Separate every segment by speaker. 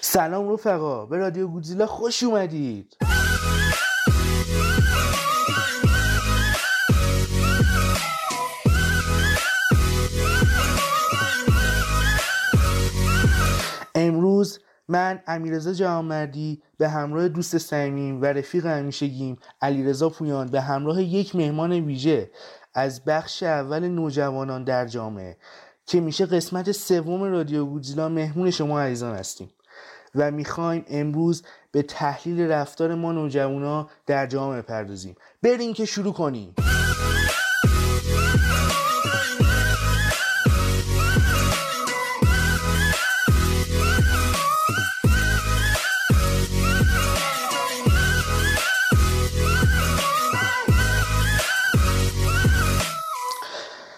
Speaker 1: سلام رفقا به رادیو گودزیلا خوش اومدید. امروز من امیرزا جهانمردی به همراه دوست صمیمیم و رفیق همیشگیم علیرضا پویان به همراه یک مهمان ویژه از بخش اول نوجوانان در جامعه که میشه قسمت سوم رادیو گودزیلا مهمون شما عزیزان هستیم. و می‌خوایم امروز به تحلیل رفتار ما نوجوانا در جامعه پردازیم بریم که شروع کنیم.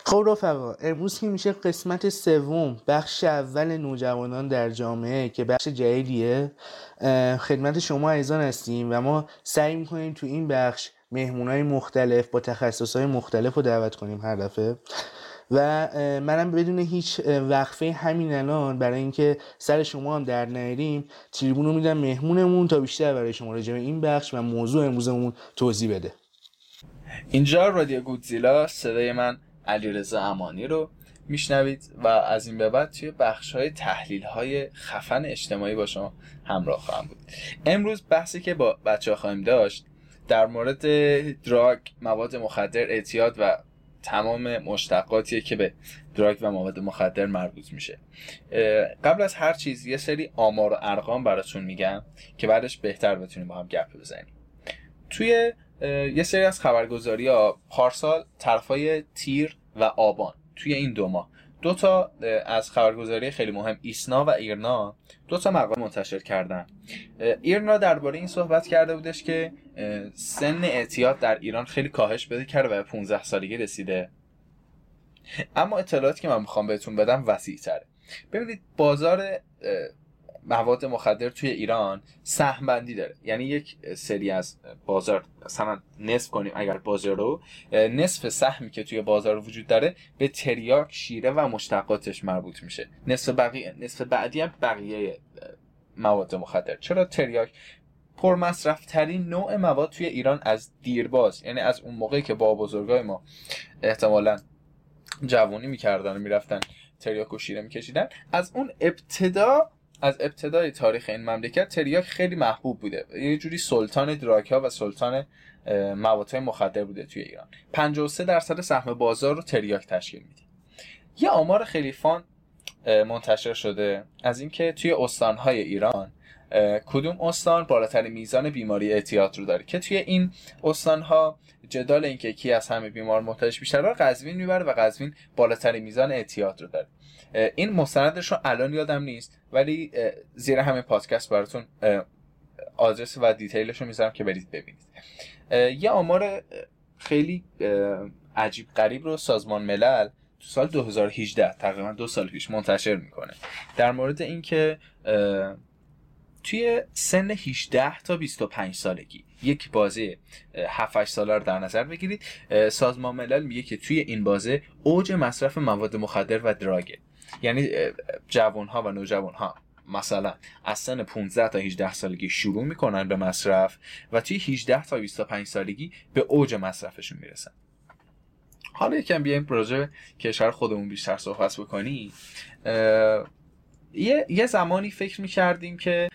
Speaker 1: خب رفقا امروز که میشه قسمت سوم بخش اول نوجوانان در جامعه که بخش جدیدیه. خدمت شما عزیزان هستیم و ما سعی می‌کنیم تو این بخش مهمونای مختلف با تخصصهای مختلف رو دعوت کنیم هر دفعه. و منم بدون هیچ وقفه همین الان برای اینکه سر شما هم در نیاریم تریبون رو میدم مهمونمون تا بیشتر برای شما راجع این بخش و موضوع امروزمون توضیح بده.
Speaker 2: اینجا رادیو گودزیلا صدای من علیرضا امانی رو میشنوید و از این به بعد توی بخش های تحلیل های خفن اجتماعی با شما همراه خواهم بود. امروز بحثی که با بچه خواهیم داشت در مورد دراگ مواد مخدر اعتیاد و تمام مشتقاتیه که به دراگ و مواد مخدر مربوط میشه. قبل از هر چیز یه سری آمار و ارقام براتون میگم که بعدش بهتر بتونیم با هم گپ بزنیم. توی یه سری از خبرگزاری ها پارسال طرفای تیر و آبان توی این دو ماه. دو تا از خبرگزاری خیلی مهم ایسنا و ایرنا دو تا مقاله منتشر کردن. ایرنا درباره این صحبت کرده بودش که سن اعتیاد در ایران خیلی کاهش بده کرده و به 15 سالگی رسیده. اما اطلاعاتی که من می‌خوام بهتون بدم وسیع تره ببینید بازار مواد مخدر توی ایران سهم بندی داره. یعنی یک سری از بازار مثلا نصف کنیم اگر بازار رو نصف سهمی که توی بازار وجود داره به تریاک شیره و مشتقاتش مربوط میشه. نصف بقیه نصف بعدی هم بقیه مواد مخدر. چرا تریاک؟ پرمصرف ترین نوع مواد توی ایران از دیرباز یعنی از اون موقعی که با بزرگای ما احتمالا جوونی می‌کردن و می‌رفتن تریاک و شیره میکشیدن از اون ابتدا از ابتدای تاریخ این مملکت تریاک خیلی محبوب بوده. یه جوری سلطان دراک ها و سلطان موادهای مخدر بوده توی ایران. 53 درصد سهم بازار رو تریاک تشکیل میده. یه آمار خیلی فان منتشر شده از اینکه توی استانهای ایران کدوم استان بالاترین میزان بیماری اعتیاد رو داره؟ که توی این استانها جدال اینکه کی از همه بیمار محتاج بیشتر رو قزوین می‌بره و قزوین بالاترین میزان اعتیاد رو داره. این مستندش رو الان یادم نیست ولی زیر همین پادکست براتون آدرس و دیتیلش رو می‌ذارم که برید ببینید. یه آمار خیلی عجیب غریب رو سازمان ملل تو سال 2018 تقریبا دو سال پیش منتشر می‌کنه. در مورد اینکه توی سن 18 تا 25 سالگی. یک بازه 7 8 ساله رو در نظر بگیرید. سازمان ملل میگه که توی این بازه اوج مصرف مواد مخدر و دراگه. یعنی جوان ها و نوجوان ها مثلا از سن 15 تا 18 سالگی شروع می‌کنن به مصرف و توی 18 تا 25 سالگی به اوج مصرفشون می‌رسن. حالا یکم بیایم پروژه کشور خودمون بیشتر صحبت بکنی یه،, یه زمانی فکر می‌کردیم که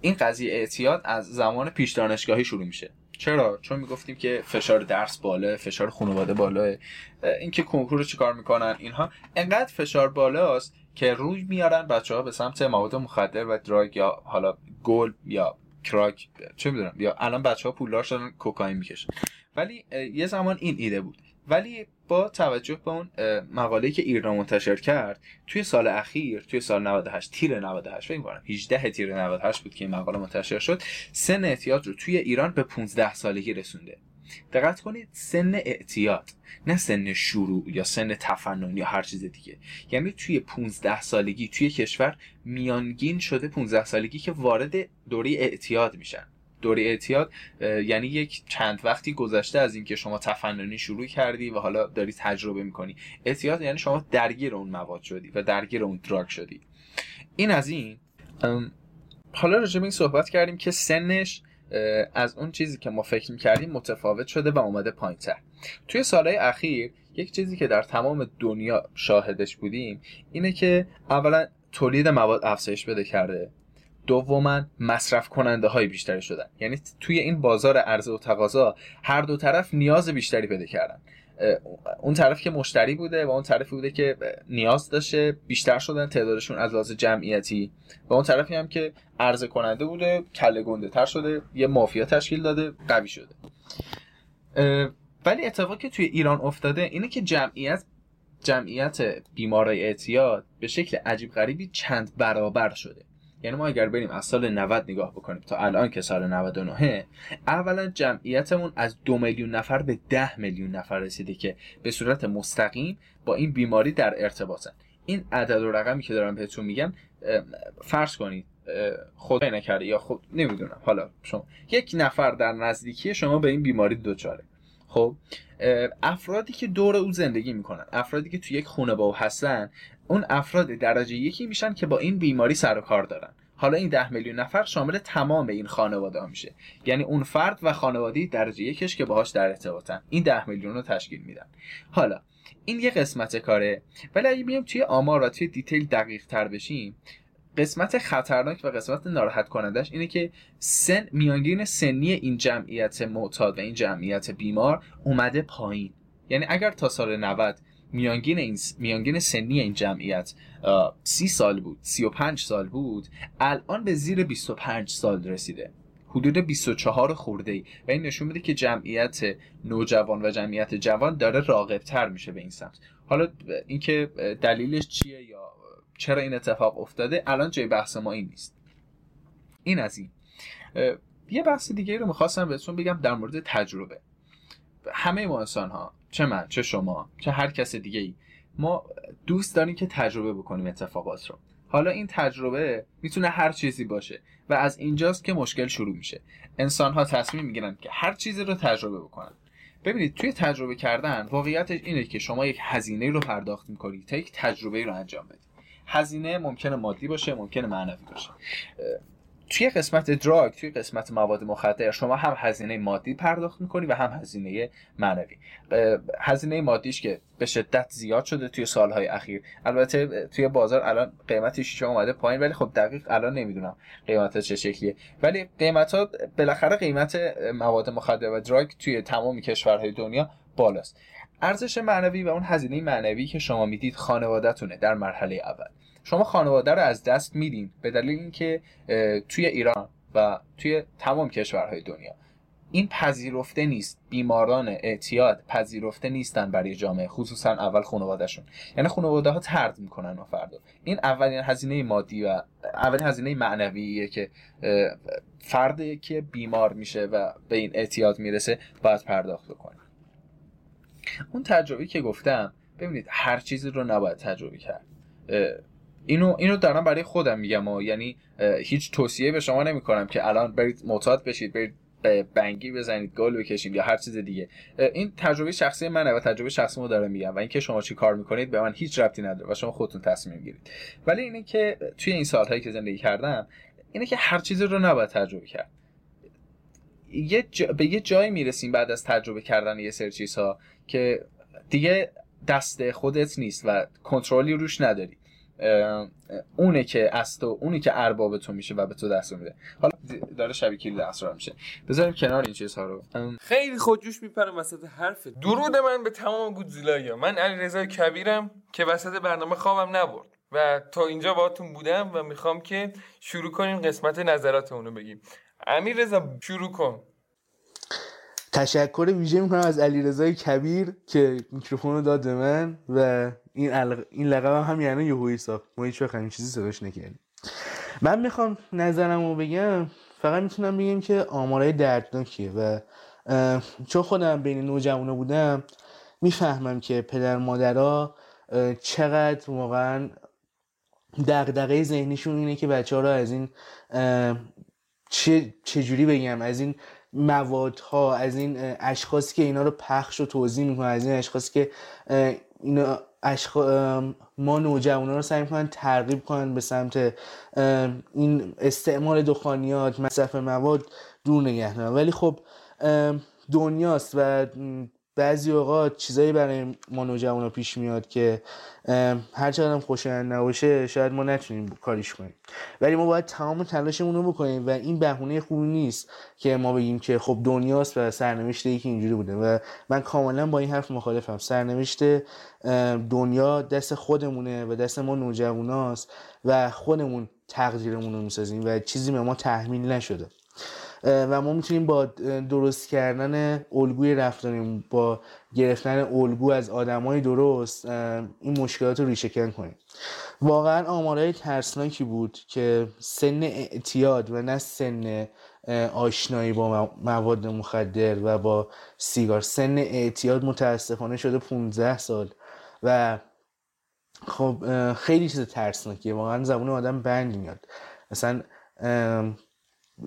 Speaker 2: این قضیه اعتیاد از زمان پیش دانشگاهی شروع میشه. چرا؟ چون می‌گفتیم که فشار درس بالا فشار خانواده بالا اینکه کنکور رو چیکار می‌کنن اینها. انقدر فشار بالاست که روی میارن بچه ها به سمت مواد مخدر و دراگ یا حالا گل یا کراک چه می‌دونم یا الان بچه ها پولدار شدن کوکائین می‌کشن. ولی یه زمان این ایده بود. ولی با توجه به اون مقاله‌ای که ایران منتشر کرد توی سال اخیر توی سال 98 تیر 98 فکر کنم 18 تیر 98 بود که این مقاله منتشر شد سن اعتیاد رو توی ایران به 15 سالگی رسونده. دقت کنید سن اعتیاد نه سن شروع یا سن تفنن یا هر چیز دیگه. یعنی توی 15 سالگی توی کشور میانگین شده 15 سالگی که وارد دوره اعتیاد میشن. دوره اعتیاد یعنی یک چند وقتی گذشته از اینکه شما تفننی شروع کردی و حالا داری تجربه می‌کنی. اعتیاد یعنی شما درگیر اون مواد شدی و درگیر اون دراگ شدی. این از این. حالا راجع به این صحبت کردیم که سنش از اون چیزی که ما فکر می‌کردیم متفاوت شده و اومده پایین تر توی سالهای اخیر یک چیزی که در تمام دنیا شاهدش بودیم اینه که اولا تولید مواد افزایش بده کرده. دوما مصرف کننده های بیشتری شدن. یعنی توی این بازار عرضه و تقاضا هر دو طرف نیاز بیشتری پیدا کردن. اون طرف که مشتری بوده و اون طرفی بوده که نیاز داشته بیشتر شدن تعدادشون از لحاظ جمعیتی. و اون طرفی هم که عرضه کننده بوده کله گنده تر شده یه مافیا تشکیل داده قوی شده. ولی اتفاقی که توی ایران افتاده اینه که جمعیت جمعیت بیمارای اعتیاد به شکل عجیب غریبی چند برابر شده. یعنی ما اگر بریم از سال 90 نگاه بکنیم تا الان که سال 99 اولا جمعیتمون از دو میلیون نفر به ده میلیون نفر رسیده که به صورت مستقیم با این بیماری در ارتباطن. این عدد و رقمی که دارم بهتون میگم فرض کنید خدای نکرده یا خود نمی‌دونم. حالا شما یک نفر در نزدیکی شما به این بیماری دچاره خب افرادی که دور او زندگی می‌کنن افرادی که توی یک خونه با او هستن اون افراد درجه یکی میشن که با این بیماری سر و کار دارن. حالا این ده میلیون نفر شامل تمام این خانواده ها میشه. یعنی اون فرد و خانواده درجه یکش که باهاش در ارتباطن. این ده میلیون رو تشکیل میدن. حالا این یه قسمت کاره. ولی اگه بیایم توی آمار و توی دیتیل دقیق تر بشیم قسمت خطرناک و قسمت ناراحت کنندش اینه که سن میانگین سنی این جمعیت معتاد و این جمعیت بیمار اومده پایین. یعنی اگر تا سال 90 میانگین این میانگین سنی این جمعیت سی سال بود سی و پنج سال بود الان به زیر 25 سال رسیده. حدود 24 خورده ای و این نشون میده که جمعیت نوجوان و جمعیت جوان داره راقبتر میشه به این سمت. حالا اینکه دلیلش چیه یا چرا این اتفاق افتاده؟ الان جای بحث ما این نیست. این از این. یه بحث دیگه رو می‌خواستم بهتون بگم در مورد تجربه. همه ما انسان ها چه من چه شما چه هر کس دیگه ای ما دوست داریم که تجربه بکنیم اتفاقات رو. حالا این تجربه می‌تونه هر چیزی باشه و از اینجاست که مشکل شروع میشه. انسان ها تصمیم می‌گیرن که هر چیزی رو تجربه بکنن. ببینید توی تجربه کردن واقعیتش اینه که شما یک هزینه رو پرداخت می‌کنید تا یک تجربه رو انجام بدید هزینه ممکنه مادی باشه ممکنه معنوی باشه. توی قسمت دراگ توی قسمت مواد مخدر شما هم هزینه مادی پرداخت می‌کنی و هم هزینه معنوی. هزینه مادیش که به شدت زیاد شده توی سالهای اخیر. البته توی بازار الان قیمت شیشه اومده پایین ولی خب دقیق الان نمی‌دونم قیمت چه شکلیه. ولی قیمت ها بالاخره قیمت مواد مخدر و دراگ توی تمام کشورهای دنیا بالاست. ارزش معنوی و اون هزینه معنوی که شما می‌دید خانوادهتونه در مرحله اول. شما خانواده رو از دست میدین به دلیل اینکه توی ایران و توی تمام کشورهای دنیا. این پذیرفته نیست. بیماران اعتیاد پذیرفته نیستن برای جامعه خصوصا اول خانوادهشون. یعنی خانواده ها ترد می‌کنن و فردا. این اولین هزینه مادی و اولین هزینه معنویه که فردی که بیمار میشه و به این اعتیاد می‌رسه باید پرداخت بکنه. اون تجربه که گفتم ببینید هر چیزی رو نباید تجربه کرد. اینو اینو دارم برای خودم میگم یعنی هیچ توصیه به شما نمی‌کنم که الان برید معتاد بشید برید بنگی بزنید گل بکشید یا هر چیز دیگه. این تجربه شخصی منه و تجربه شخصی ما دارم میگم و اینکه شما چی کار می‌کنید به من هیچ ربطی نداره و شما خودتون تصمیم می‌گیرید ولی اینه که توی این سالهایی که زندگی کردم اینه که هر چیزی رو نباید تجربه کرد. یه به یه جایی می‌رسیم بعد از تجربه کردن یه سری چیزها که دیگه دست خودت نیست و کنترلی روش نداری. اونه که از تو اونی که ارباب تو میشه و به تو دست میده. حالا داره شبیه کلید اسرار میشه. بذاریم کنار این چیزها رو.
Speaker 3: خیلی خودجوش میپرم وسط حرف. درود من به تمام گودزیلا من علی رضا کبیرم که وسط برنامه خوابم نبرد. و تا اینجا باهاتون بودم و می‌خوام که شروع کنیم قسمت نظرات اونو بگیم. امیر رضا شروع کن
Speaker 1: تشکر ویژه می‌کنم از علیرضای کبیر که میکروفون رو داد من و این. این لقب هم یعنی یهویی ساخت ما هیچ وقت چیزی صداش نکردیم من می‌خوام نظرم رو بگم فقط می‌تونم بگم که آمارای دردناکیه و چون خودم بین نوجوانا بودم می‌فهمم که پدر مادرها چقدر واقعا دغدغه ذهنیشون اینه که بچه ها رو از این چه چجوری بگم از این موادها از این اشخاصی که اینا رو پخش و توضیح می‌کنن از این اشخاصی که اینا ما نوجوانا رو سعی می‌کنن ترغیب کنن به سمت این استعمال دخانیات مصرف مواد دور نگه ولی خب دنیاست و بعضی اوقات چیزایی برای ما نوجوانا پیش میاد که هر چقدر خوشایند نباشه شاید ما نتونیم کاریش کنیم. ولی ما باید تمام تلاشمون رو بکنیم و این بهونه خوبی نیست که ما بگیم که خب دنیاست و سرنوشت یکی اینجوری بوده. و من کاملا با این حرف مخالفم. سرنوشت دنیا دست خودمونه و دست ما نوجواناست و خودمون تقدیرمون رو می‌سازیم و چیزی به ما تحمیل نشده. و ما می‌تونیم با درست کردن الگوی رفتاریم با گرفتن الگو از آدمای درست این مشکلات رو ریشه کنیم. واقعا آمارهای ترسناکی بود که سن اعتیاد و نه سن آشنایی با مواد مخدر و با سیگار. سن اعتیاد متاسفانه شده 15 سال. و خب خیلی چیز ترسناکیه. واقعا زبون آدم بند میاد. مثلا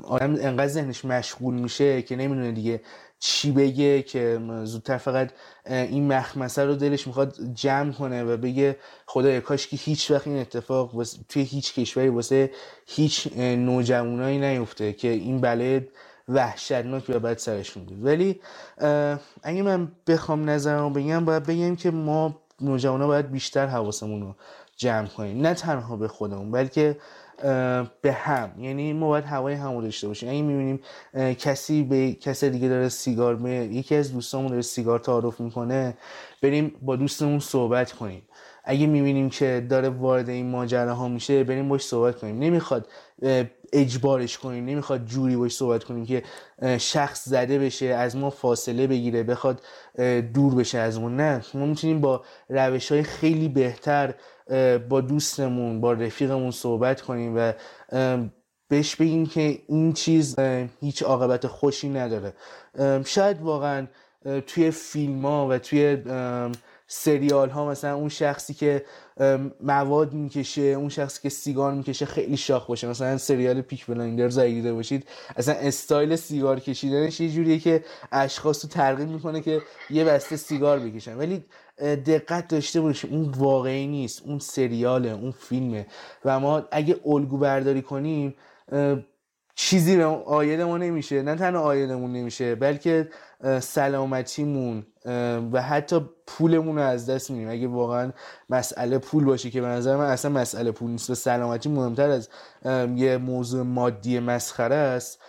Speaker 1: آدم انقدر ذهنش مشغول میشه که نمی‌دونه دیگه چی بگه که زودتر فقط این مخمسه رو دلش می‌خواد جمع کنه و بگه خدایا کاش که هیچ وقت این اتفاق توی هیچ کشوری واسه هیچ نوجوانایی نیفته که این بله وحشتناک و بعد سرشون بود. ولی اگه من بخوام نظرمو بگم باید بگم که ما نوجوانا باید بیشتر حواسمون رو جمع کنیم. نه تنها به خودمون بلکه به هم. یعنی ما باید هوای همو داشته باشیم. اگه می‌بینیم کسی به کسی دیگه داره سیگار می یکی از دوستامون داره سیگار تعارف می‌کنه بریم با دوستمون صحبت کنیم. اگه می‌بینیم که داره وارد این ماجره ها میشه بریم باش صحبت کنیم. نمی‌خواد اجبارش کنیم. نمی‌خواد جوری باش صحبت کنیم که شخص زده بشه از ما فاصله بگیره بخواد دور بشه از ما. نه. ما می‌تونیم با روش های خیلی بهتر با دوستمون با رفیقمون صحبت کنیم و بهش بگیم که این چیز هیچ عاقبت خوشی نداره. شاید واقعا توی فیلم ها و توی سریال ها مثلا اون شخصی که مواد می‌کشه اون شخصی که سیگار می‌کشه خیلی شاخ باشه. مثلا سریال Peaky Blinders اگه باشید اصلا استایل سیگار کشیدنش یه جوریه که اشخاص رو ترغیب می‌کنه که یه بسته سیگار بکشن. ولی دقت داشته باشیم اون واقعی نیست. اون سریاله اون فیلمه. و ما اگه الگو برداری کنیم چیزی به آید نمیشه. نه تنها آیدمون نمیشه بلکه سلامتیمون و حتی پولمون رو از دست میدیم. اگه واقعا مسئله پول باشه که به نظر من اصلا مسئله پول نیست. و سلامتی مهمتر از یه موضوع مادی مسخره است.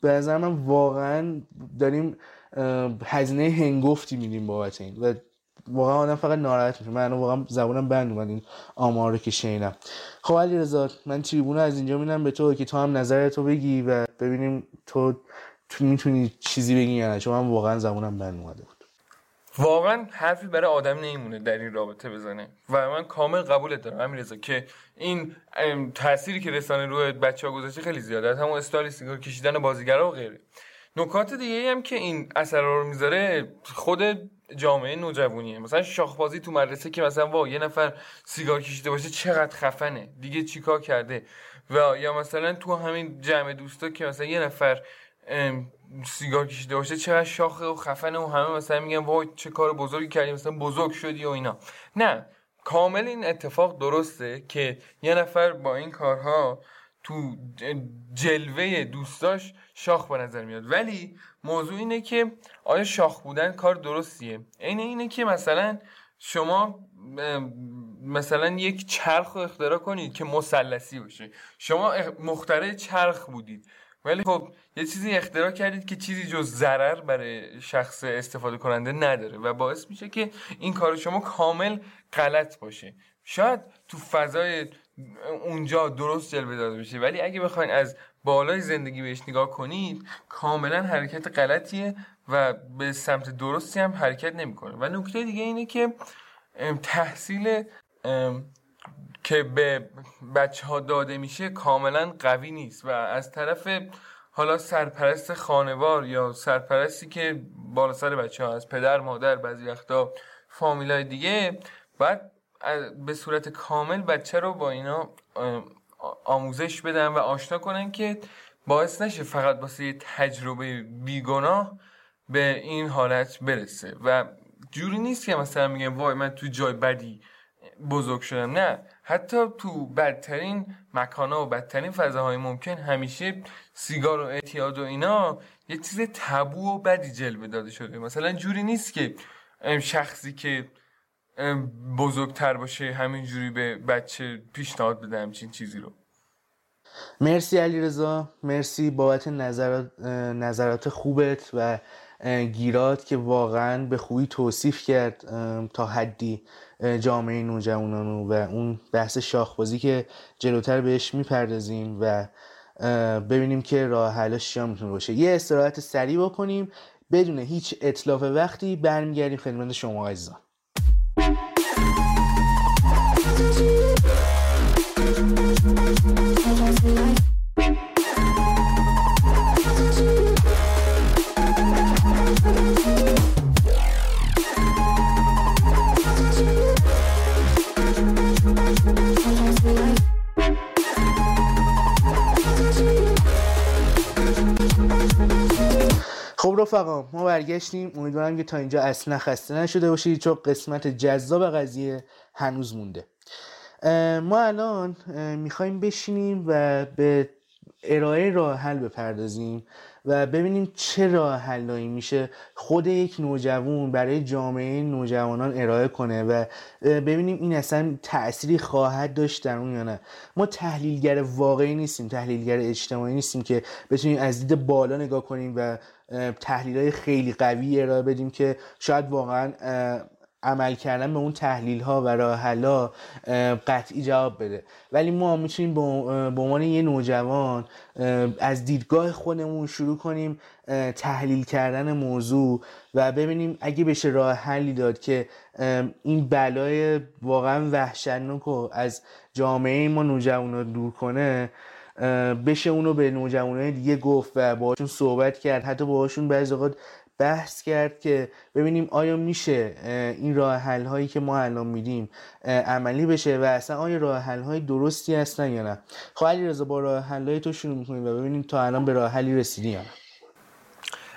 Speaker 1: به نظر من واقعا داریم هزینه هنگفتی میدیم بابت این. و واقعا آدم فقط ناراحت میشه. من واقعا زبونم بند اومد این آمار رو که شنیدم. خب علی رضا من تریبون از اینجا میدم به تو که تو هم نظر تو بگی و ببینیم تو تو می‌تونی چیزی بگی یا نه چون من واقعا زبونم بند اومده بود.
Speaker 3: واقعا حرفی برای آدم نمیمونه در این رابطه بزنه. و من کامل قبولت دارم همین رضا که این تأثیری که رسانه روی بچه ها گذاشته خیلی زیاده. همون استایل سیگار کشیدن بازیگرا و غیره. نکات دیگه هم که این اثر رو می‌ذاره خود جامعه نوجوانیه. مثلا شاخبازی تو مدرسه که مثلا وا یه نفر سیگار کشیده باشه چقدر خفنه. دیگه چیکار کرده؟ و یا مثلا تو همین جمع دوستا که مثلا یه نفر سیگار کشیده باشه چقدر شاخه و خفنه و همه مثلا میگن وای چه کار بزرگی کردی مثلا بزرگ شدی و اینا. نه کامل این اتفاق درسته که یه نفر با این کارها تو جلوه دوستاش شاخ به نظر میاد. ولی موضوع اینه که آیا شاخ بودن کار درستیه؟ عین اینه که مثلا شما مثلا یک چرخ رو اختراع کنید که مثلثی باشه. شما مخترع چرخ بودید. ولی خب یه چیزی اختراع کردید که چیزی جز ضرر برای شخص استفاده کننده نداره و باعث میشه که این کار شما کامل غلط باشه. شاید تو فضای اونجا درست جلوه داده بشه ولی اگه بخواین از بالای زندگی بهش نگاه کنید کاملا حرکت غلطیه و به سمت درستی هم حرکت نمی‌کنه. و نکته دیگه اینه که تحصیل که به بچه ها داده میشه کاملا قوی نیست. و از طرف حالا سرپرست خانوار یا سرپرستی که بالا سر بچه ها از پدر مادر بعضی وقتا فامیلای دیگه باید به صورت کامل بچه رو با اینا آموزش بدن و آشنا کنن که باعث نشه فقط واسه یه تجربه بیگناه به این حالت برسه. و جوری نیست که مثلا میگم وای من تو جای بدی بزرگ شدم. نه. حتی تو بدترین مکانها و بدترین فضاهای ممکن همیشه سیگار و اعتیاد و اینا یه چیز تبو و بدی جلوه داده شده. مثلا جوری نیست که شخصی که بزرگتر باشه همینجوری به بچه پیشنهاد بده همچین چیزی رو.
Speaker 1: مرسی علیرضا. مرسی بابت نظرات نظرات خوبت و گیرات که واقعا به خوبی توصیف کرد تا حدی جامعه نوجوانانو و اون بحث شاخبازی که جلوتر بهش می‌پردازیم و ببینیم که راه حلش چیا می‌تونه باشه. یه استراحت سریع بکنیم. بدون هیچ اطلاف وقتی برمیگردیم خدمت شما عزیزان. رفقا ما برگشتیم. امیدوارم که تا اینجا اصلا خسته نشده باشید چون قسمت جذاب قضیه هنوز مونده. ما الان می‌خوایم بشینیم و به ارائه راه حل بپردازیم و ببینیم چه راه حلایی میشه خود یک نوجوان برای جامعه نوجوانان ارائه کنه و ببینیم این اصلا تأثیری خواهد داشت در اون یا نه. ما تحلیلگر واقعی نیستیم تحلیلگر اجتماعی نیستیم که بتونیم از دید بالا نگاه کنیم و تحلیل های خیلی قوی ارائه بدیم که شاید واقعا عمل کردن به اون تحلیل ها و راه ها قطعی جواب بده. ولی ما می‌تونیم به عنوان یه نوجوان از دیدگاه خودمون شروع کنیم تحلیل کردن موضوع و ببینیم اگه بشه راه حلی داد که این بلای واقعا وحشتناک رو از جامعه ما نوجوان دور کنه بشه اونو به نوجوانای دیگه گفت و باهاشون صحبت کرد. حتی باهاشون بعضی اوقات بحث کرد که ببینیم آیا میشه این راه حل هایی که ما الان میدیم عملی بشه و اصلا آیا راه حل های درستی هستن یا نه. خب رضا با راه حل های تو شروع می‌کنیم و ببینیم تا الان به راه حلی رسیدی یا نه.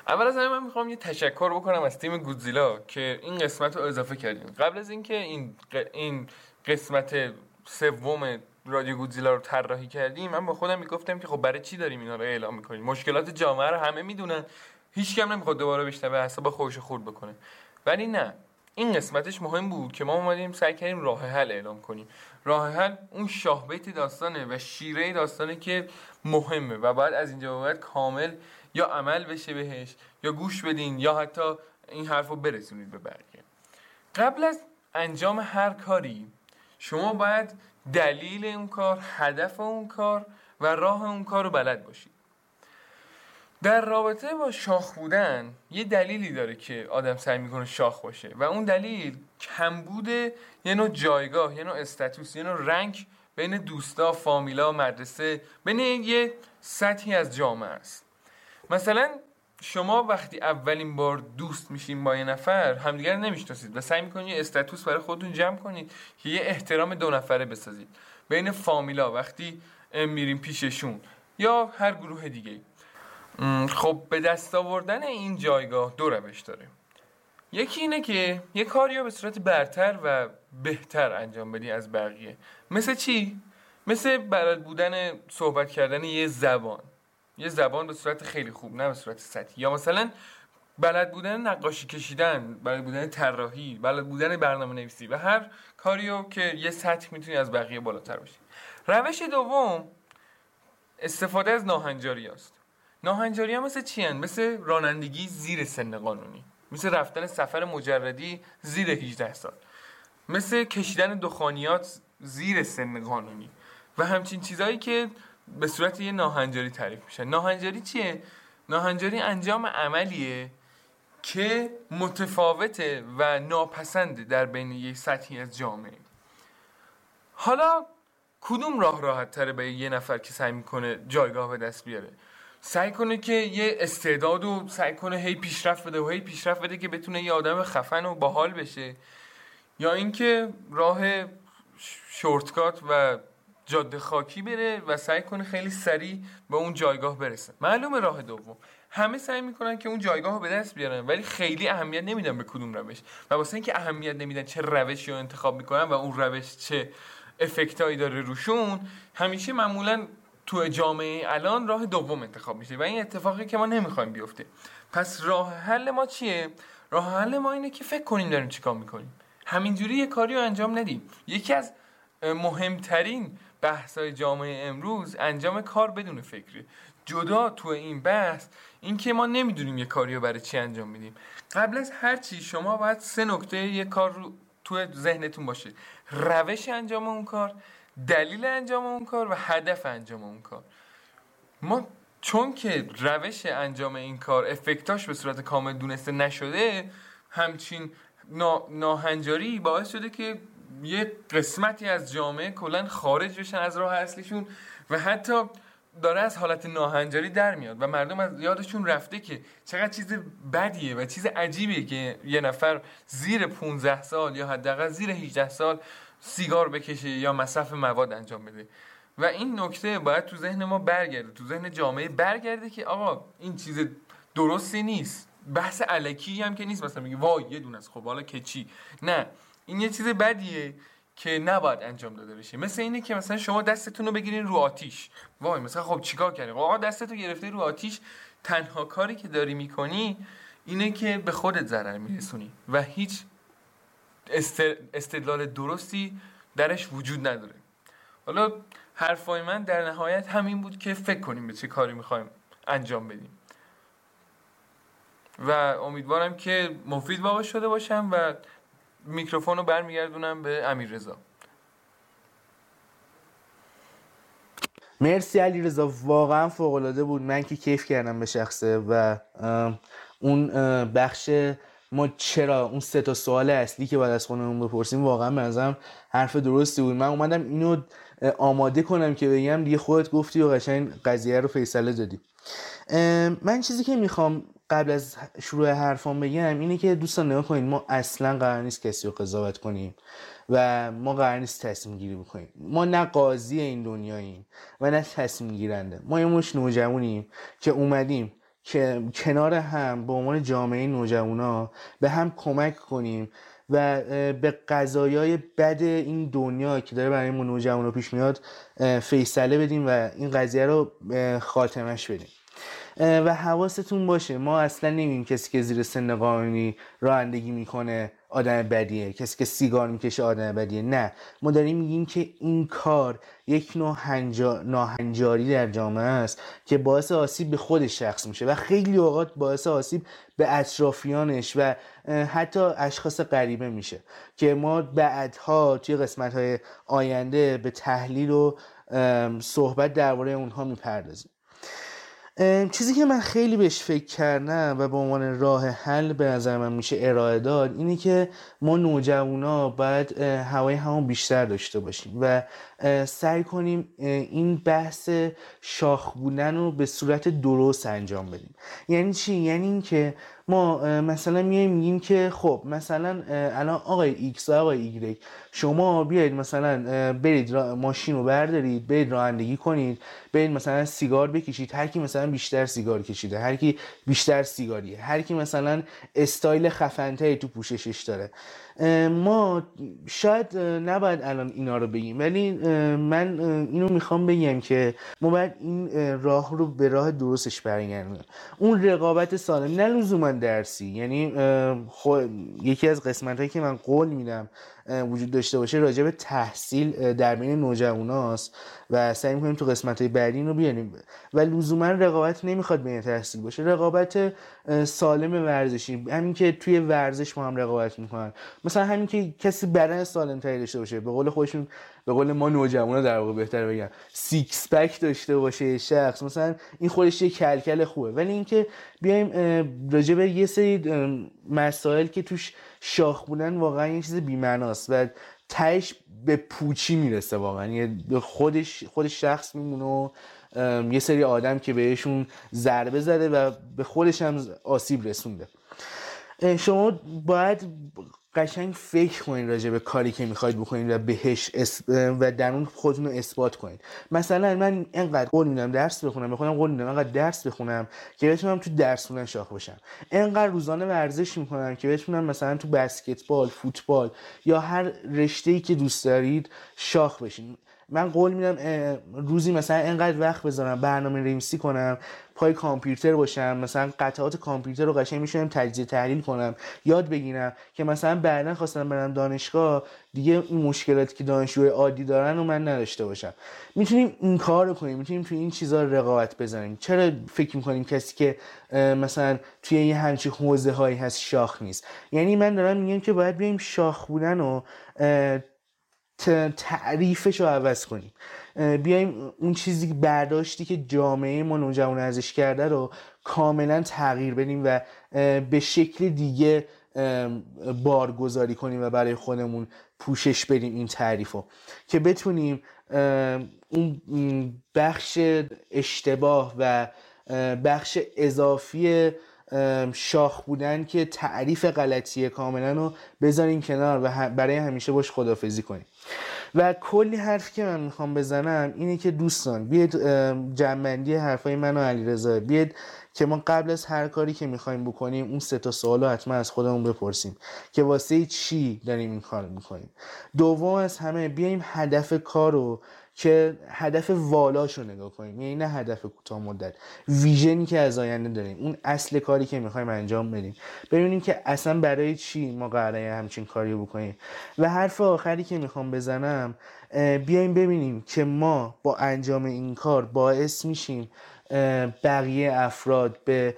Speaker 3: اول از همه من می‌خوام یه تشکر بکنم از تیم گودزیلا که این قسمت رو اضافه کردیم قبل از اینکه این این قسمت سوم رادیو گودزیلا رو طراحی کردیم من با خودم می‌گفتم که خب برای چی داریم اینا رو اعلام می‌کنیم؟ مشکلات جامعه رو همه می‌دونن. هیچ کم نمی‌خواد دوباره به حساب خودش خورد بکنه. ولی نه. این قسمتش مهم بود که ما اومدیم سعی کردیم راه حل اعلام کنیم. راه حل اون شاهبیت داستانه و شیره داستانه که مهمه و بعد از اینجا باید کامل یا عمل بشه بهش یا گوش بدین یا حتی این حرف رو برسونید به بقیه. قبل از انجام هر کاری شما باید دلیل اون کار هدف اون کار و راه اون کار رو بلد باشید. در رابطه با شاخ بودن یه دلیلی داره که آدم سعی می‌کنه شاخ باشه و اون دلیل کمبود یه نوع جایگاه یه نوع استاتوس یه نوع رنگ بین دوستا فامیلا مدرسه بین یه سطحی از جامعه است. مثلا شما وقتی اولین بار دوست میشین با یه نفر همدیگر نمی‌شناسید و سعی می‌کنید یه استاتوس برای خودتون جمع کنید که یه احترام دو نفره بسازید. بین فامیلا وقتی میریم پیششون یا هر گروه دیگه خب به دست آوردن این جایگاه دو روش داره یکی اینه که یه کاری رو به صورت برتر و بهتر انجام بدی از بقیه. مثل چی؟ مثل بلد بودن صحبت کردن یه زبان. یه زبان به صورت خیلی خوب نه به صورت سطحی. یا مثلا بلد بودن نقاشی کشیدن بلد بودن طراحی بلد بودن برنامه نویسی و هر کاریو که یه سطح می‌تونی از بقیه بالاتر باشی. روش دوم استفاده از ناهنجاری است. ناهنجاری ها مثل چی مثل رانندگی زیر سن قانونی. مثل رفتن سفر مجردی زیر 18 سال. مثل کشیدن دخانیات زیر سن قانونی. و همچین چیزهایی که به صورت یه ناهنجاری تعریف میشن. ناهنجاری چیه؟ ناهنجاری انجام عملیه که متفاوته و ناپسنده در بین یک سطحی از جامعه. حالا کدوم راه راحت تره به یه نفر که سعی می‌کنه جایگاه به دست بیاره؟ سعی کنه که یه استعداد و سعی کنه هی پیشرفت بده و هی پیشرفت بده که بتونه یه آدم خفن و باحال بشه. یا اینکه راه شورتکات و جاده خاکی بره و سعی کنه خیلی سریع به اون جایگاه برسه. معلومه راه دوم. همه سعی می‌کنن که اون جایگاه رو به دست بیارن ولی خیلی اهمیت نمیدن به کدوم روش. و واسه اینکه اهمیت نمیدن چه روشی رو انتخاب می‌کنن و اون روش چه افکتایی داره روشون همیشه معمولا تو جامعه الان راه دوم انتخاب میشه و این اتفاقی که ما نمی‌خوایم بیفته. پس راه حل ما چیه؟ راه حل ما اینه که فکر کنیم داریم چیکار می‌کنیم. همینجوری یه کاری رو انجام ندیم. یکی از مهمترین بحثای جامعه امروز انجام کار بدون فکری جدا تو این بحث اینکه ما نمی‌دونیم یه کاری رو برای چی انجام میدیم. قبل از هر چی شما باید سه نکته یه کار رو تو ذهنتون باشه. روش انجام اون کار دلیل انجام اون کار و هدف انجام اون کار. ما چون که روش انجام این کار افکتاش به صورت کامل دونسته نشده همچین ناهنجاری باعث شده که یه قسمتی از جامعه کلا خارج بشن از راه اصلیشون و حتی داره از حالت ناهنجاری در میاد و مردم از یادشون رفته که چقدر چیز بدیه و چیز عجیبیه که یه نفر زیر 15 سال یا حداقل زیر 18 سال سیگار بکشه یا مصرف مواد انجام بده و این نکته باید تو ذهن ما برگرده تو ذهن جامعه برگرده که آقا این چیز درستی نیست. بحث علکی هم که نیست. مثلا میگه وای یه دونه از خب حالا که چی؟ نه. این یه چیز بدیه که نباید انجام داده بشه. مثل اینه که مثلا شما دستتون رو بگیرین رو آتیش. وای مثلا خب چیکار کردی آقا دستتو گرفته رو آتیش. تنها کاری که داری می‌کنی اینه که به خودت ضرر میرسونی. و هیچ استدلال درستی درش وجود نداره. حالا حرفای من در نهایت همین بود که فکر کنیم به چه کاری می‌خوایم انجام بدیم. و امیدوارم که مفید واقع شده باشم و میکروفون رو برمیگردونم به امیر رضا
Speaker 1: مرسی علی رضا واقعا فوق العاده بود. من که کیف کردم به شخصه و اون بخش ما چرا اون سه تا سوال اصلی که باید از خودمون بپرسیم واقعا به حرف درستی بود. من اومدم اینو آماده کنم که بگم دیگه خودت گفتی و قشنگ قضیه رو فیصله دادی. من چیزی که می‌خوام قبل از شروع حرفان بگم اینه که دوستان نگاه کنید ما اصلا قرار نیست کسی رو قضاوت کنیم و ما قرار نیست تصمیم گیری بکنیم. ما نه قاضی این دنیاییم و نه تصمیم گیرنده. ما یه مش نوجوانیم که اومدیم که کنار هم به عنوان جامعه نوجوانا به هم کمک کنیم و به قضایای بد این دنیا که داره برای ما نوجوانا پیش میاد فیصله بدیم و این قضیه رو خاتمش بدیم. و حواستون باشه. ما اصلا نمیم کسی که زیر سن قانونی رانندگی می‌کنه آدم بدیه. کسی که سیگار می‌کشه آدم بدیه. نه. ما داریم میگیم که این کار یک نوع ناهنجاری در جامعه است که باعث آسیب به خود شخص میشه و خیلی اوقات باعث آسیب به اطرافیانش و حتی اشخاص غریبه میشه که ما بعدها توی قسمت های آینده به تحلیل و صحبت درباره اونها می‌پردازیم. چیزی که من خیلی بهش فکر کردم و به عنوان راه حل به نظر من میشه ارائه داد اینه که ما نوجوانا باید هوای همون بیشتر داشته باشیم و سعی کنیم این بحث شاخ بودن رو به صورت درست انجام بدیم. یعنی چی؟ یعنی اینکه ما مثلا میایم میگیم که خب مثلا الان آقای ایکس و آقای ایگرگ شما بیاید مثلا برید ماشین رو بردارید برید رانندگی کنید برید مثلا سیگار بکشید هر کی مثلا بیشتر سیگار کشیده هر کی بیشتر سیگاریه هر کی مثلا استایل خفنتری تو پوششش داره. ما شاید نباید الان اینا رو بگیم ولی من اینو می‌خوام بگم که ما باید این راه رو به راه درستش برگردیم اون رقابت سالم نه لزوما درسی یعنی یکی از قسمت هایی که من قول میدم وجود داشته باشه راجع به تحصیل در بین نوجواناست و سعی می‌کنیم تو قسمت های بعدی رو بیاریم. و لزوما رقابت نمی‌خواد بین تحصیل باشه رقابت سالم ورزشی. همین که توی ورزش ما هم رقابت می‌کنن. مثلا همین که کسی بدن سالم تری داشته باشه به قول خودشون به قول ما نوجوانا در واقع بهتر بگم six pack داشته باشه شخص. مثلا این خودش یه کلکل خوبه. ولی اینکه بیایم راجع به یه سری مسائل که توش شاخ بودن واقعا یه چیز بی‌معناست و تهش به پوچی می‌رسه واقعا. یه خودش خودش شخص میمونه یه سری آدم که بهشون ضربه زده و به خودش هم آسیب رسونده. شما باید قشنگ فکر کنید راجع به کاری که می‌خواید بکنید و بهش و در اون خودتون رو اثبات کنید مثلا من اینقدر قول میدم درس بخونم بخونم قول میدم اینقدر درس بخونم که بتونم تو درس خوندن شاخ بشم. اینقدر روزانه ورزش می‌کنم که بتونم مثلا تو بسکتبال فوتبال یا هر رشته ای که دوست دارید شاخ بشین. من قول میدم روزی مثلا اینقدر وقت بذارم برنامه نویسی کنم پای کامپیوتر باشم مثلا قطعات کامپیوتر رو قشنگ میشونم تجزیه تحلیل کنم یاد بگیرم که مثلا بعدا خواستم برم دانشگاه دیگه این مشکلاتی که دانشجوی عادی دارن رو من نداشته باشم. می‌تونیم این کار رو کنیم می‌تونیم توی این چیزا رقابت بزنیم چرا فکر می‌کنیم کسی که مثلا توی یه همچین حوزه هایی هست شاخ نیست؟ یعنی من دارم میگم که باید بیایم شاخ بودن و تعریفش رو عوض کنیم. بیایم اون چیزی که برداشتی که جامعه ما نوجوان ازش کرده رو کاملا تغییر بدیم و به شکل دیگه بارگذاری کنیم و برای خودمون پوشش بدیم این تعریف رو که بتونیم اون بخش اشتباه و بخش اضافی شاخ بودن که تعریف غلطیه کاملا رو بذاریم کنار و برای همیشه باش خدافزی کنیم. و کلی حرفی که من می‌خوام بزنم اینه که دوستان بیاید جنبندی حرفای من و علیرضا. بیاید که ما قبل از هر کاری که می‌خوایم بکنیم اون سه تا سوال حتما از خودمون بپرسیم که واسه چی داریم این کار می‌کنیم. دوم از همه بیایم هدف کار رو که هدف والاش رو نگاه کنیم. یعنی نه هدف کوتاه مدت. ویژنی که از آینده داریم. اون اصل کاری که می‌خوایم انجام بدیم. ببینیم که اصلا برای چی ما قراره همچین کاری بکنیم. و حرف آخری که می‌خوام بزنم بیایم ببینیم که ما با انجام این کار باعث میشیم بقیه افراد به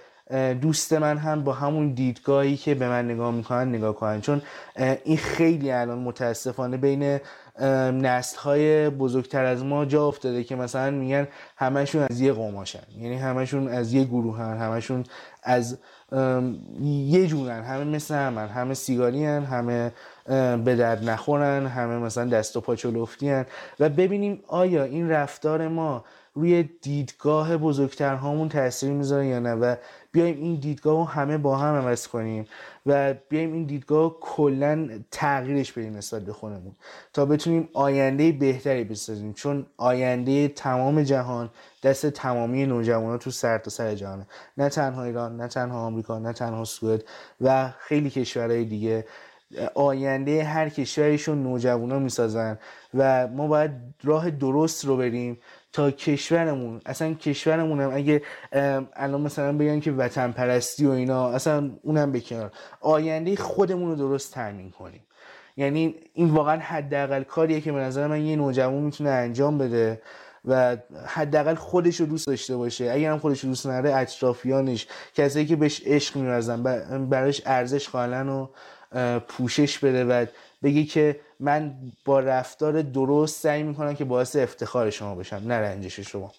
Speaker 1: دوست من هم با همون دیدگاهی که به من نگاه می‌کنن نگاه کنن. چون این خیلی الان متاسفانه بین نسل های بزرگتر از ما جا افتاده که مثلا میگن همشون از یه قماشن یعنی همشون از یه هن همشون از یه جورن. همه مثل همن همه سیگاری هن همه به درد نخورن همه مثلا دست و پا چلفتی هن و ببینیم آیا این رفتار ما روی دیدگاه بزرگتر هامون تاثیر می‌ذاره یا نه؟ و بیایم این دیدگاه رو همه با هم عوض کنیم و بیایم این دیدگاه کلا تغییرش بدیم نسبت به خودمون تا بتونیم آینده بهتری بسازیم. چون آینده تمام جهان دست تمامی نوجوانان تو سر تا سر جهانه. نه تنها ایران نه تنها آمریکا نه تنها سوئد و خیلی کشورهای دیگه. آینده هر کشوریشون نوجوانا می‌سازن و ما باید راه درست رو بریم تا کشورمون اصلا کشورمون هم اگه الان مثلا بگن که وطن پرستی و اینا اصلا اونم بکنار آینده خودمون رو درست تامین کنیم. یعنی این واقعا حداقل کاریه که به نظر من یه نوجوان می‌تونه انجام بده و حداقل خودش رو دوست داشته باشه. اگر هم خودش رو دوست نداره اطرافیانش کسایی که بهش عشق میورزن براش ارزش قائلن و پوشش بده و بگی که من با رفتار درست سعی می‌کنم که باعث افتخار شما بشم نه رنجش شما.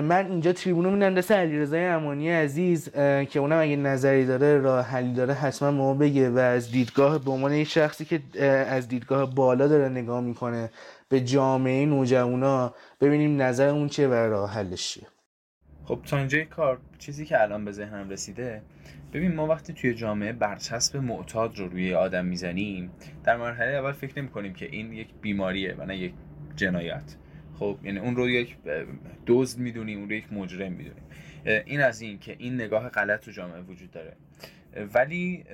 Speaker 1: من اینجا تریبونو میدم دست علیرضا امانی عزیز که اونم اگه نظری داره راه حلی داره حتما ما بگه و از دیدگاه به عنوان یک شخصی که از دیدگاه بالا داره نگاه می‌کنه به جامعه نوجوانا ببینیم نظر اون چیه و راه حلش چیه.
Speaker 2: خب تا اینجای کار چیزی که الان به ذهنم رسیده ببین ما وقتی توی جامعه برچسب معتاد رو روی آدم می‌زنیم در مرحله اول فکر نمی کنیم که این یک بیماریه و نه یک جنایت. خب یعنی اون رو یک دزد می‌دونیم اون رو یک مجرم می‌دونیم. این از این که این نگاه غلط تو جامعه وجود داره. ولی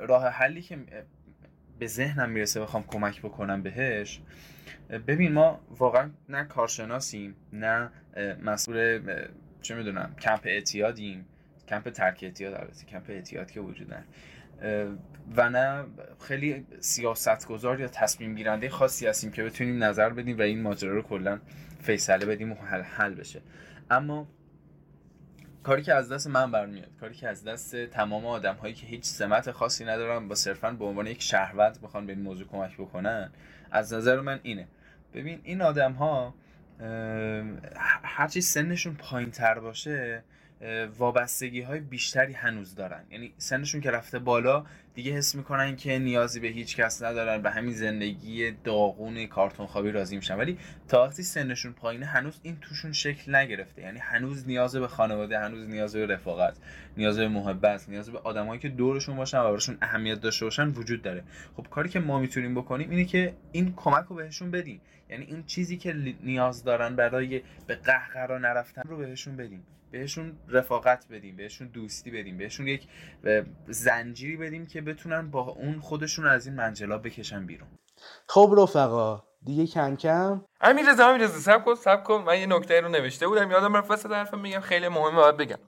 Speaker 2: راه حلی که به ذهنم می‌رسه بخوام کمک بکنم بهش ببین ما واقعا نه کارشناسیم نه مسئول چه می‌دونم کمپ اعتیادیم. کمپ ترک اعتیاد البته کمپ اعتیاد که وجود و نه خیلی سیاستگزار یا تصمیم گیرنده خاصی هستیم که بتونیم نظر بدیم و این ماجرا رو کلا فیصله بدیم و حل, حل بشه. اما کاری که از دست من برمیاد کاری که از دست تمام آدم هایی که هیچ سمت خاصی ندارن با صرفا به عنوان یک شهروت بخوان به این موضوع کمک بکنن از نظر من اینه. ببین این آدم ها هرچی سنشون پایین تر باشه وابستگی های بیشتری هنوز دارن. یعنی سنشون که رفته بالا دیگه حس می‌کنن که نیازی به هیچ کس ندارن به همین زندگی داغون کارتون خوابی راضی میشن. ولی تا وقتی سنشون پایینه هنوز این توشون شکل نگرفته. یعنی هنوز نیاز به خانواده هنوز نیاز به رفاقت نیاز به محبت نیاز به آدمایی که دورشون باشن و براشون اهمیت داشته باشن وجود داره. خب کاری که ما می‌تونیم بکنیم اینه که این کمک رو بهشون بدیم. یعنی این چیزی که نیاز دارن برای به قهقرا نرفتن رو بهشون بدیم. بهشون رفاقت بدیم بهشون دوستی بدیم بهشون یک زنجیری بدیم که بتونن با اون خودشون از این منجلا بکشن بیرون.
Speaker 1: خب رفقا دیگه کم کم.
Speaker 3: امیر رضا امیر رضا سب کن سب کن. من یه نکته رو نوشته بودم یادم رفت وسط حرفم میگم خیلی مهمه باید بگم.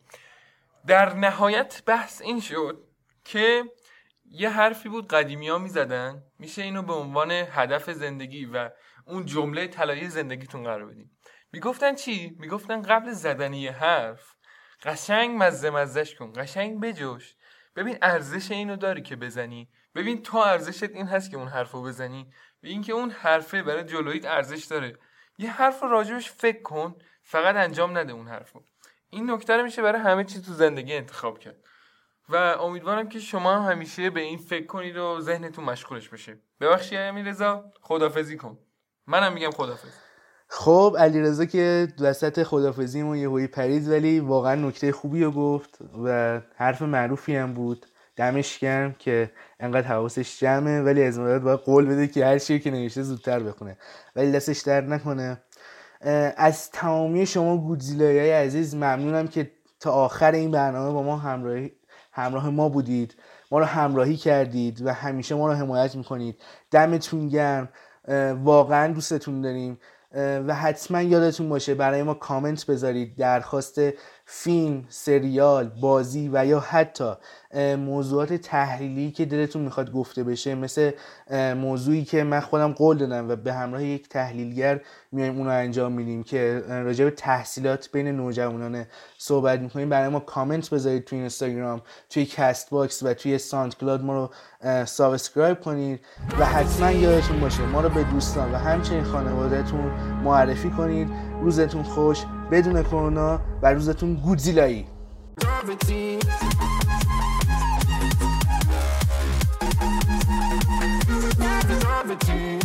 Speaker 3: در نهایت بحث این شد که یه حرفی بود قدیمی ها می‌زدن میشه اینو به عنوان هدف زندگی و اون جمله طلایی زندگیتون قرار بدیم می‌گفتن چی؟ می‌گفتن قبل زدن یه حرف قشنگ مزه مزش کن قشنگ بجوش. ببین ارزش اینو داری که بزنی. ببین تو ارزشت این هست که اون حرفو بزنی. و اینکه اون حرفه برای جلویت ارزش داره. یه حرف راجبش فکر کن فقط انجام نده اون حرفو. این نکته رو میشه برای همه چیز تو زندگی انتخاب کرد. و امیدوارم که شما هم همیشه به این فکر کنید و ذهنتون مشغولش بشه. ببخشید امیر رضا خدافزی کن. منم میگم خدافز
Speaker 1: خب علیرضا که وسط خدافزیمون یه هوی پرید ولی واقعا نکته خوبی رو گفت و حرف معروفی هم بود. دمش گرم که انقدر حواسش جمعه ولی از مدت باید قول بده که هر چیزی که نوشته زودتر بخونه. ولی دستش درد نکنه. از تمامی شما گودزیلای عزیز ممنونم که تا آخر این برنامه با ما همراهی همراه ما بودید. ما رو همراهی کردید و همیشه ما رو حمایت می‌کنید. دمتون گرم. واقعا دوستتون داریم. و حتما یادتون باشه برای ما کامنت بذارید. درخواست فیلم، سریال، بازی و یا حتی موضوعات تحلیلی که دلتون می‌خواد گفته بشه مثل موضوعی که من خودم قول دادم و به همراه یک تحلیلگر میایم اونو انجام میدیم که راجع به تحصیلات بین نوجوانان صحبت می‌کنیم. برای ما کامنت بذارید توی اینستاگرام توی Castbox و توی SoundCloud ما رو subscribe کنید و حتما یادتون باشه ما رو به دوستان و همچنین خانوادهتون معرفی کنید. روزتون خوش بدون کرونا و روزتون گودزیلایی team.